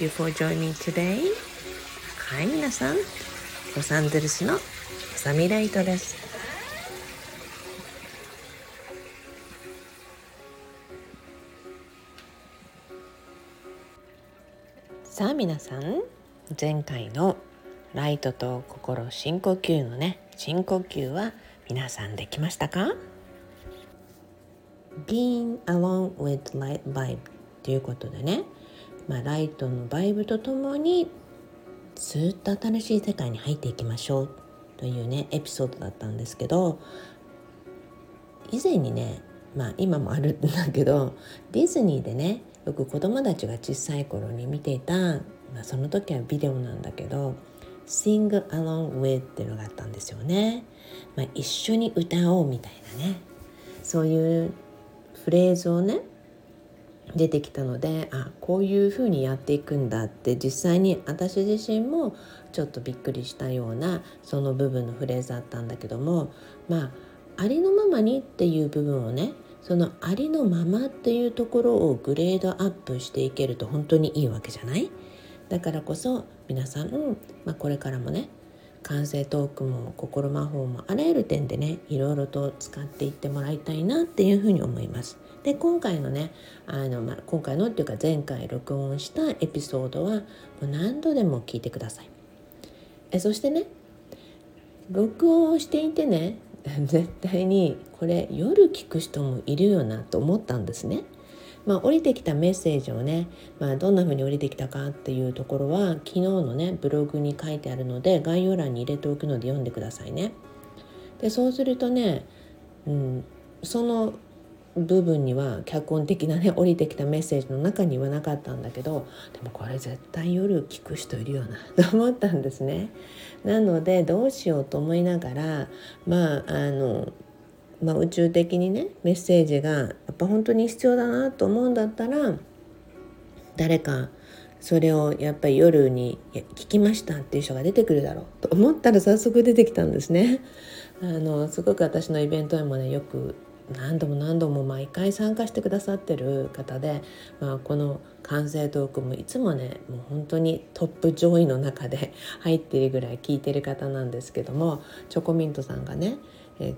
You for joining today. はい、皆さん、ロサンゼルスのサミライトです。さあ皆さん前回のライトと心深呼吸のね深呼吸は皆さんできましたか？Being along with light vibe ということでね、まあ、ライトのバイブとともにずっと新しい世界に入っていきましょうというねエピソードだったんですけど以前にねまあ今もあるんだけどディズニーでねよく子供たちが小さい頃に見ていた、まあ、その時はビデオなんだけど「Sing Along With」っていうのがあったんですよね。まあ、一緒に歌おうみたいなねそういうフレーズをね出てきたのであこういうふうにやっていくんだって実際に私自身もちょっとびっくりしたようなその部分のフレーズだったんだけどもまあありのままにっていう部分をねそのありのままっていうところをグレードアップしていけると本当にいいわけじゃない？だからこそ皆さん、まあ、これからもね完成トークも心魔法もあらゆる点でねいろいろと使っていってもらいたいなっていうふうに思います。で今回のねあの、まあ、今回のっていうか前回録音したエピソードはもう何度でも聞いてください。えそしてね録音をしていてね 絶対にこれ夜聞く人もいるよなと思ったんですね。まあ、降りてきたメッセージをね、まあ、どんな風に降りてきたかっていうところは昨日のねブログに書いてあるので概要欄に入れておくので読んでくださいね。でそうするとね、うん、その部分には脚本的なね降りてきたメッセージの中にはなかったんだけどでもこれ絶対夜聞く人いるよな と思ったんですね。なのでどうしようと思いながらまああのまあ、宇宙的にねメッセージがやっぱ本当に必要だなと思うんだったら誰かそれをやっぱり夜に聞きましたっていう人が出てくるだろうと思ったら早速出てきたんですね。あのすごく私のイベントにもねよく何度も何度も毎回参加してくださってる方で、まあ、この完成トークもいつもねもう本当にトップ上位の中で 入ってるぐらい聞いてる方なんですけどもチョコミントさんがね、え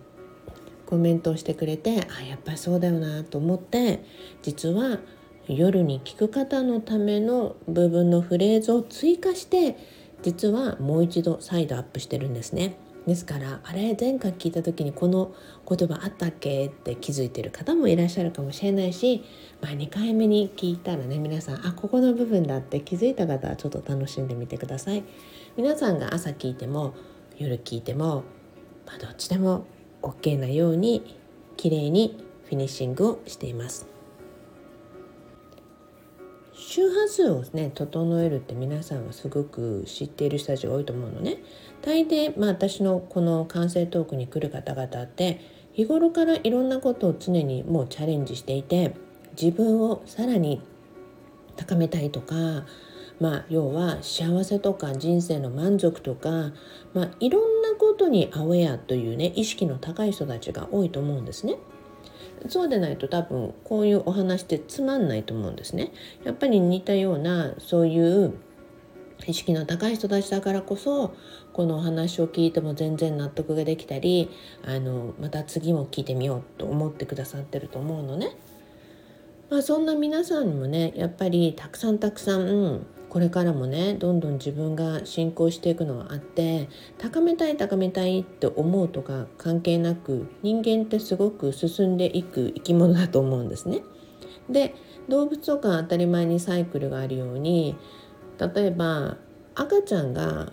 コメントをしてくれてあやっぱりそうだよなと思って実は夜に聞く方のための部分のフレーズを追加して実はもう一度再度アップしてるんですね。ですからあれ前回聞いた時にこの言葉あったっけ？って気づいてる方もいらっしゃるかもしれないし、まあ、2回目に聞いたらね皆さんあここの部分だって気づいた方はちょっと楽しんでみてください。皆さんが朝聞いても夜聞いても、まあ、どっちでも OK なように綺麗にフィニッシングをしています。周波数をね整えるって皆さんはすごく知っている人たちが多いと思うのね。大抵、まあ、私のこの完成トークに来る方々って日頃からいろんなことを常にもうチャレンジしていて自分をさらに高めたいとかまあ、要は幸せとか人生の満足とか、まあ、いろんなことにアウェアというね意識の高い人たちが多いと思うんですね。そうでないと多分こういうお話ってつまんないと思うんですね。やっぱり似たようなそういう意識の高い人たちだからこそこのお話を聞いても全然納得ができたりあのまた次も聞いてみようと思ってくださってると思うのね。まあ、そんな皆さんにもねやっぱりたくさんたくさん、うん、これからもねどんどん自分が進行していくのはあって高めたい高めたいって思うとか関係なく人間ってすごく進んでいく生き物だと思うんですね。で動物とか当たり前にサイクルがあるように例えば赤ちゃんが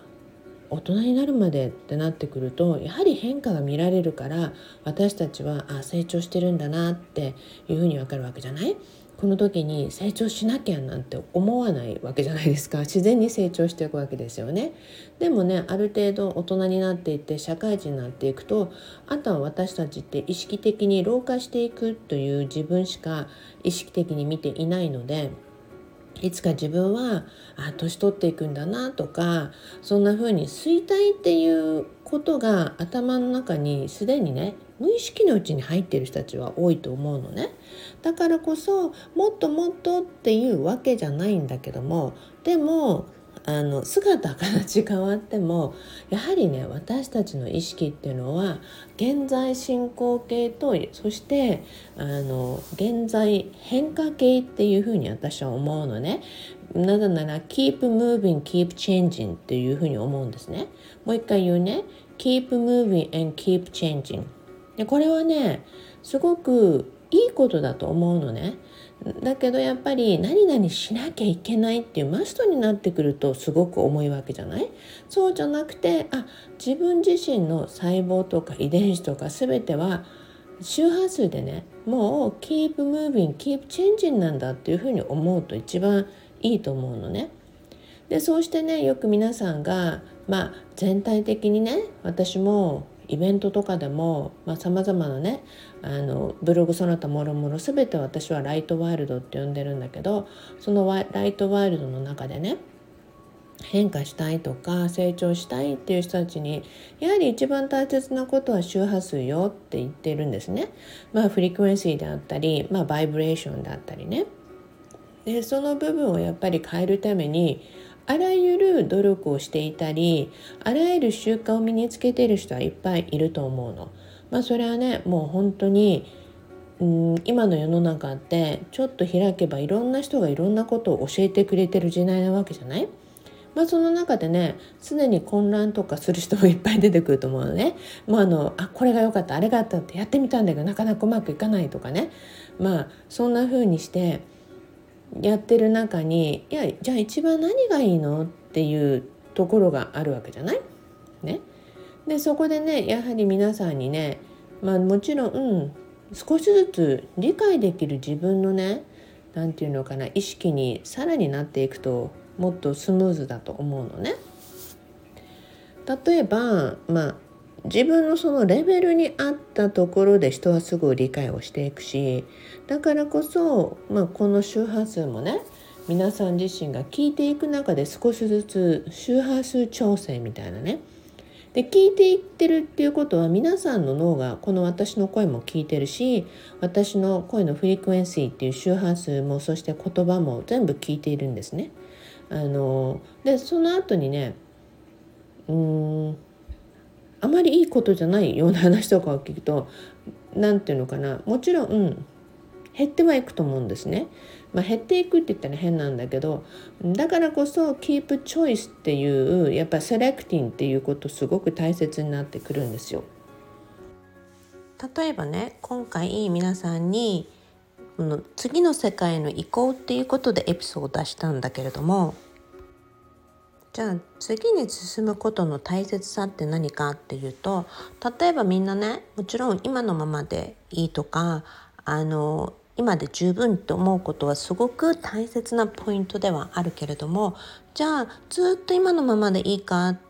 大人になるまでってなってくるとやはり変化が見られるから私たちはあ成長してるんだなっていうふうに分かるわけじゃない？この時に成長しなきゃなんて思わないわけじゃないですか。自然に成長していくわけですよね。でもねある程度大人になっていって社会人になっていくとあとは私たちって意識的に老化していくという自分しか意識的に見ていないのでいつか自分はあ年取っていくんだなとかそんな風に衰退っていうことが頭の中にすでにね無意識のうちに入っている人たちは多いと思うのね。だからこそもっともっとっていうわけじゃないんだけどもでもあの姿形変わってもやはりね私たちの意識っていうのは現在進行形とそしてあの現在変化形っていうふうに私は思うのね。なぜなら keep moving keep changing っていうふうに思うんですね。もう一回言うね。keep moving and keep changing でこれはねすごくいいことだと思うのねだけどやっぱり何々しなきゃいけないっていうマストになってくるとすごく重いわけじゃない？そうじゃなくてあ自分自身の細胞とか遺伝子とか全ては周波数でねもう keep moving keep changing なんだっていうふうに思うと一番いいと思うのね。でそうしてねよく皆さんがまあ全体的にね私もイベントとかでもさまざ、まなねあのブログその他もろもろ全て私はライトワールドって呼んでるんだけどそのライトワールドの中でね変化したいとか成長したいっていう人たちにやはり一番大切なことは周波数よって言ってるんですね。まあフリクエンシーであったり、まあ、バイブレーションであったりね。でその部分をやっぱり変えるためにあらゆる努力をしていたりあらゆる習慣を身につけている人はいっぱいいると思うの。まあ、それはねもう本当にうん今の世の中ってちょっと開けばいろんな人がいろんなことを教えてくれてる時代なわけじゃない？まあ、その中でね常に混乱とかする人もいっぱい出てくると思うのね。まあ、あのあこれが良かったあれがあったってやってみたんだけどなかなかうまくいかないとかねまあそんな風にしてやってる中にいやじゃあ一番何がいいのっていうところがあるわけじゃない？ね。でそこでねやはり皆さんにねまあもちろん、少しずつ理解できる自分のね何て言うのかな意識にさらになっていくともっとスムーズだと思うのね。例えばまあ自分のそのレベルに合ったところで人はすぐ理解をしていくしだからこそ、まあ、この周波数もね皆さん自身が聞いていく中で少しずつ周波数調整みたいなねで聞いていってるっていうことは皆さんの脳がこの私の声も聞いてるし私の声のフリクエンシーっていう周波数もそして言葉も全部聞いているんですね。あのでその後にねうんあまりいいことじゃないような話とかを聞くと何て言うのかなもちろん減ってはいくと思うんですね。まあ、減っていくって言ったら変なんだけどだからこそ keep choice っていうやっぱ selecting っていうことすごく大切になってくるんですよ。例えばね今回皆さんにこの次の世界の移行っていうことでエピソードを出したんだけれどもじゃあ次に進むことの大切さって何かっていうと例えばみんなねもちろん今のままでいいとかあの今で十分と思うことはすごく大切なポイントではあるけれどもじゃあずっと今のままでいいかって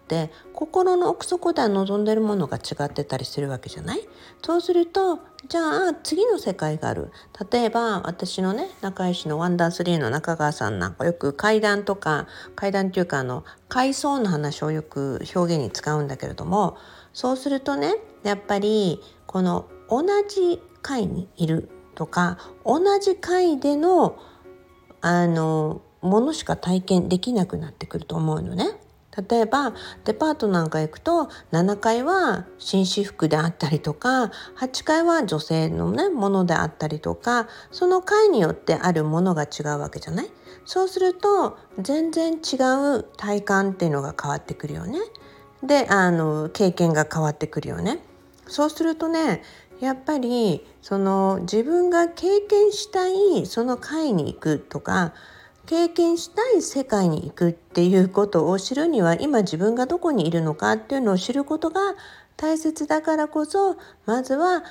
心の奥底では望んでるものが違ってたりするわけじゃない？そうするとじゃあ次の世界がある例えば私のね仲良しのワンダースリーの中川さんなんかよく階段とか階段っていうかあの階層の話をよく表現に使うんだけれどもそうするとねやっぱりこの同じ階にいるとか同じ階でのあのものしか体験できなくなってくると思うのね。例えばデパートなんか行くと7階は紳士服であったりとか8階は女性のねものであったりとかその階によってあるものが違うわけじゃない？そうすると全然違う体感っていうのが変わってくるよね。であの経験が変わってくるよね。そうするとねやっぱりその自分が経験したいその会に行くとか経験したい世界に行くっていうことを知るには今自分がどこにいるのかっていうのを知ることが大切だからこそまずは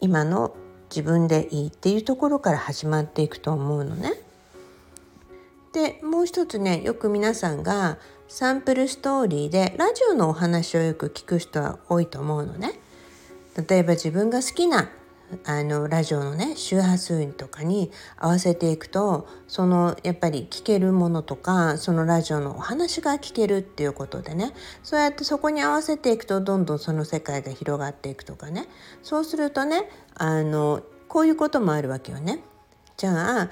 今の自分でいいっていうところから始まっていくと思うのね。でもう一つねよく皆さんがサンプルストーリーでラジオのお話をよく聞く人は多いと思うのね。例えば自分が好きなあのラジオのね周波数とかに合わせていくとそのやっぱり聞けるものとかそのラジオのお話が聞けるっていうことでねそうやってそこに合わせていくとどんどんその世界が広がっていくとかねそうするとねあのこういうこともあるわけよね。じゃあ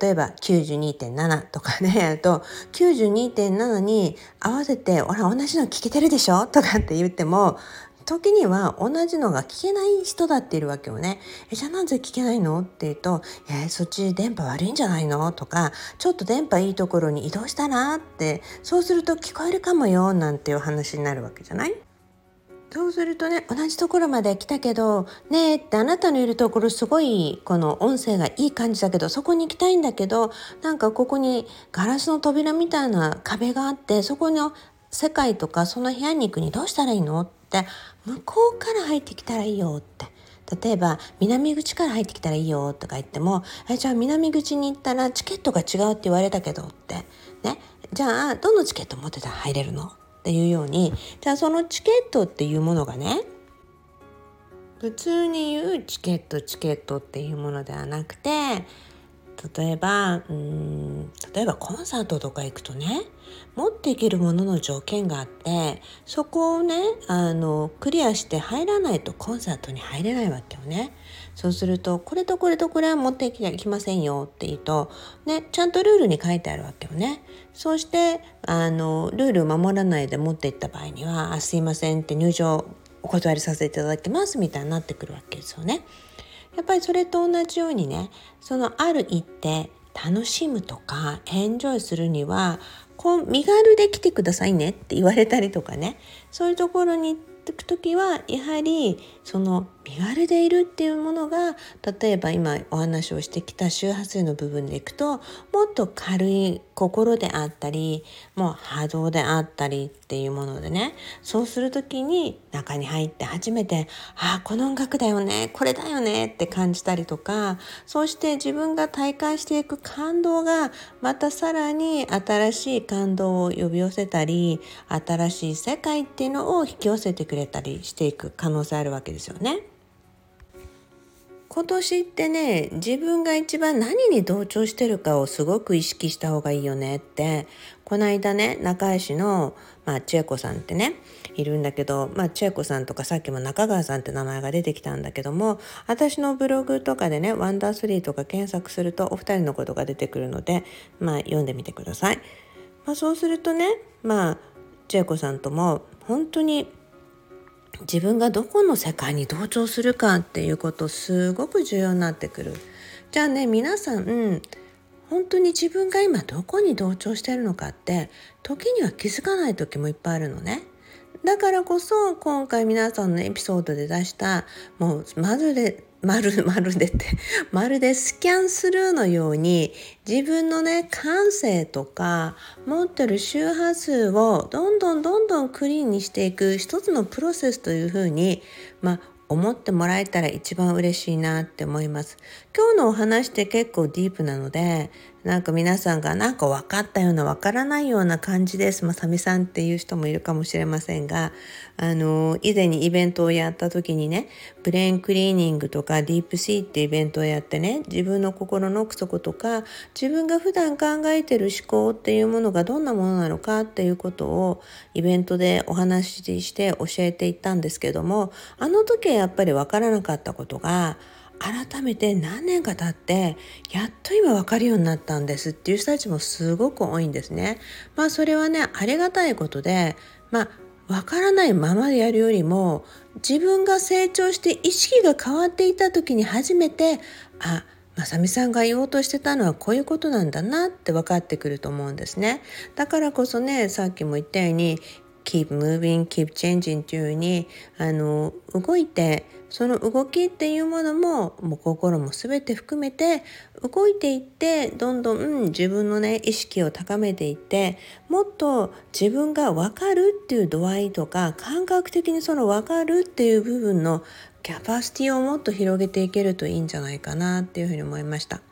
例えば92.7とかね やると92.7に合わせて「ほら同じの聞けてるでしょ?」とかって言っても時には同じのが聞けない人だっているわけよね。えじゃあなぜ聞けないの？って言うと「えそっち電波悪いんじゃないの?」とか「ちょっと電波いいところに移動したら?」ってそうすると聞こえるかもよなんていう話になるわけじゃない？そうするとね同じところまで来たけどねえってあなたのいるところすごいこの音声がいい感じだけどそこに行きたいんだけどなんかここにガラスの扉みたいな壁があってそこの世界とかその部屋に行くにどうしたらいいの？って向こうから入ってきたらいいよって。例えば南口から入ってきたらいいよとか言ってもえじゃあ南口に行ったらチケットが違うって言われたけどって。ね。じゃあどのチケット持ってたら入れるの？っていうようにじゃあそのチケットっていうものがね普通に言うチケットチケットっていうものではなくて例えばうん例えばコンサートとか行くとね持っていけるものの条件があってそこをねあのクリアして入らないとコンサートに入れないわけよね。そうするとこれとこれとこれは持っていきませんよって言うと、ね、ちゃんとルールに書いてあるわけよね。そうしてあのルール守らないで持っていった場合には「あすいません」って入場お断りさせていただきますみたいになってくるわけですよね。やっぱりそれと同じようにねそのある一定楽しむとかエンジョイするにはこう身軽で来てくださいねって言われたりとかね。そういうところに行く時はやはりその身軽でいるっていうものが例えば今お話をしてきた周波数の部分でいくともっと軽い心であったりもう波動であったりっていうものでねそうする時に中に入って初めて「ああこの音楽だよねこれだよね」って感じたりとかそうして自分が体感していく感動がまたさらに新しい感動を呼び寄せたり新しい世界っていうのを引き寄せてくれたりしていく可能性あるわけですよね。今年ってね自分が一番何に同調してるかをすごく意識した方がいいよねってこの間ね中井市の、まあ、千恵子さんってねいるんだけど、まあ、千恵子さんとかさっきも中川さんって名前が出てきたんだけども私のブログとかでね「ワンダースリーとか検索するとお二人のことが出てくるので、まあ、読んでみてください。まあ、そうするとねまあ千恵子さんとも本当に自分がどこの世界に同調するかっていうことすごく重要になってくる。じゃあね皆さん、うん、本当に自分が今どこに同調してるのかって時には気づかない時もいっぱいあるのね。だからこそ今回皆さんのエピソードで出したもうまずでまるまるでってまるでスキャンスルーのように自分のね感性とか持ってる周波数をどんどんどんどんクリーンにしていく一つのプロセスというふうにまあ思ってもらえたら一番嬉しいなって思います。今日のお話って結構ディープなので、なんか皆さんがなんか分かったような分からないような感じです。まさみさんっていう人もいるかもしれませんが、あの、以前にイベントをやった時にね、ブレインクリーニングとかディープシーってイベントをやってね、自分の心の奥底とか、自分が普段考えてる思考っていうものがどんなものなのかっていうことをイベントでお話しして教えていったんですけども、あの時はやっぱり分からなかったことが、改めて何年か経ってやっと今分かるようになったんですっていう人たちもすごく多いんですね。まあそれはねありがたいことでまあ分からないままでやるよりも自分が成長して意識が変わっていた時に初めてあまさみさんが言おうとしてたのはこういうことなんだなって分かってくると思うんですね。だからこそねさっきも言ったように keep moving, keep changing というようにあの動いてその動きっていうものももう心も全て含めて動いていってどんどん、自分のね意識を高めていってもっと自分が分かるっていう度合いとか感覚的にその分かるっていう部分のキャパシティをもっと広げていけるといいんじゃないかなっていうふうに思いました。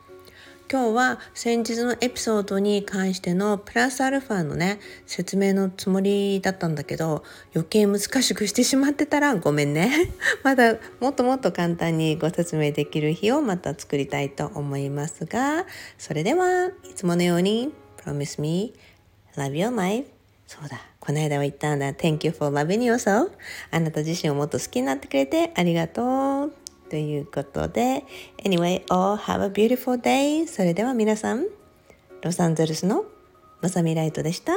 今日は先日のエピソードに関してのプラスアルファのね説明のつもりだったんだけど余計難しくしてしまってたらごめんね。まだもっともっと簡単にご説明できる日をまた作りたいと思いますがそれではいつものように Promise me love your life. そうだ。この間は言ったんだ。Thank you for loving yourself. あなた自身をもっと好きになってくれてありがとう。ということで Anyway, all have a beautiful day それでは皆さんロサンゼルスのまさみライトでした。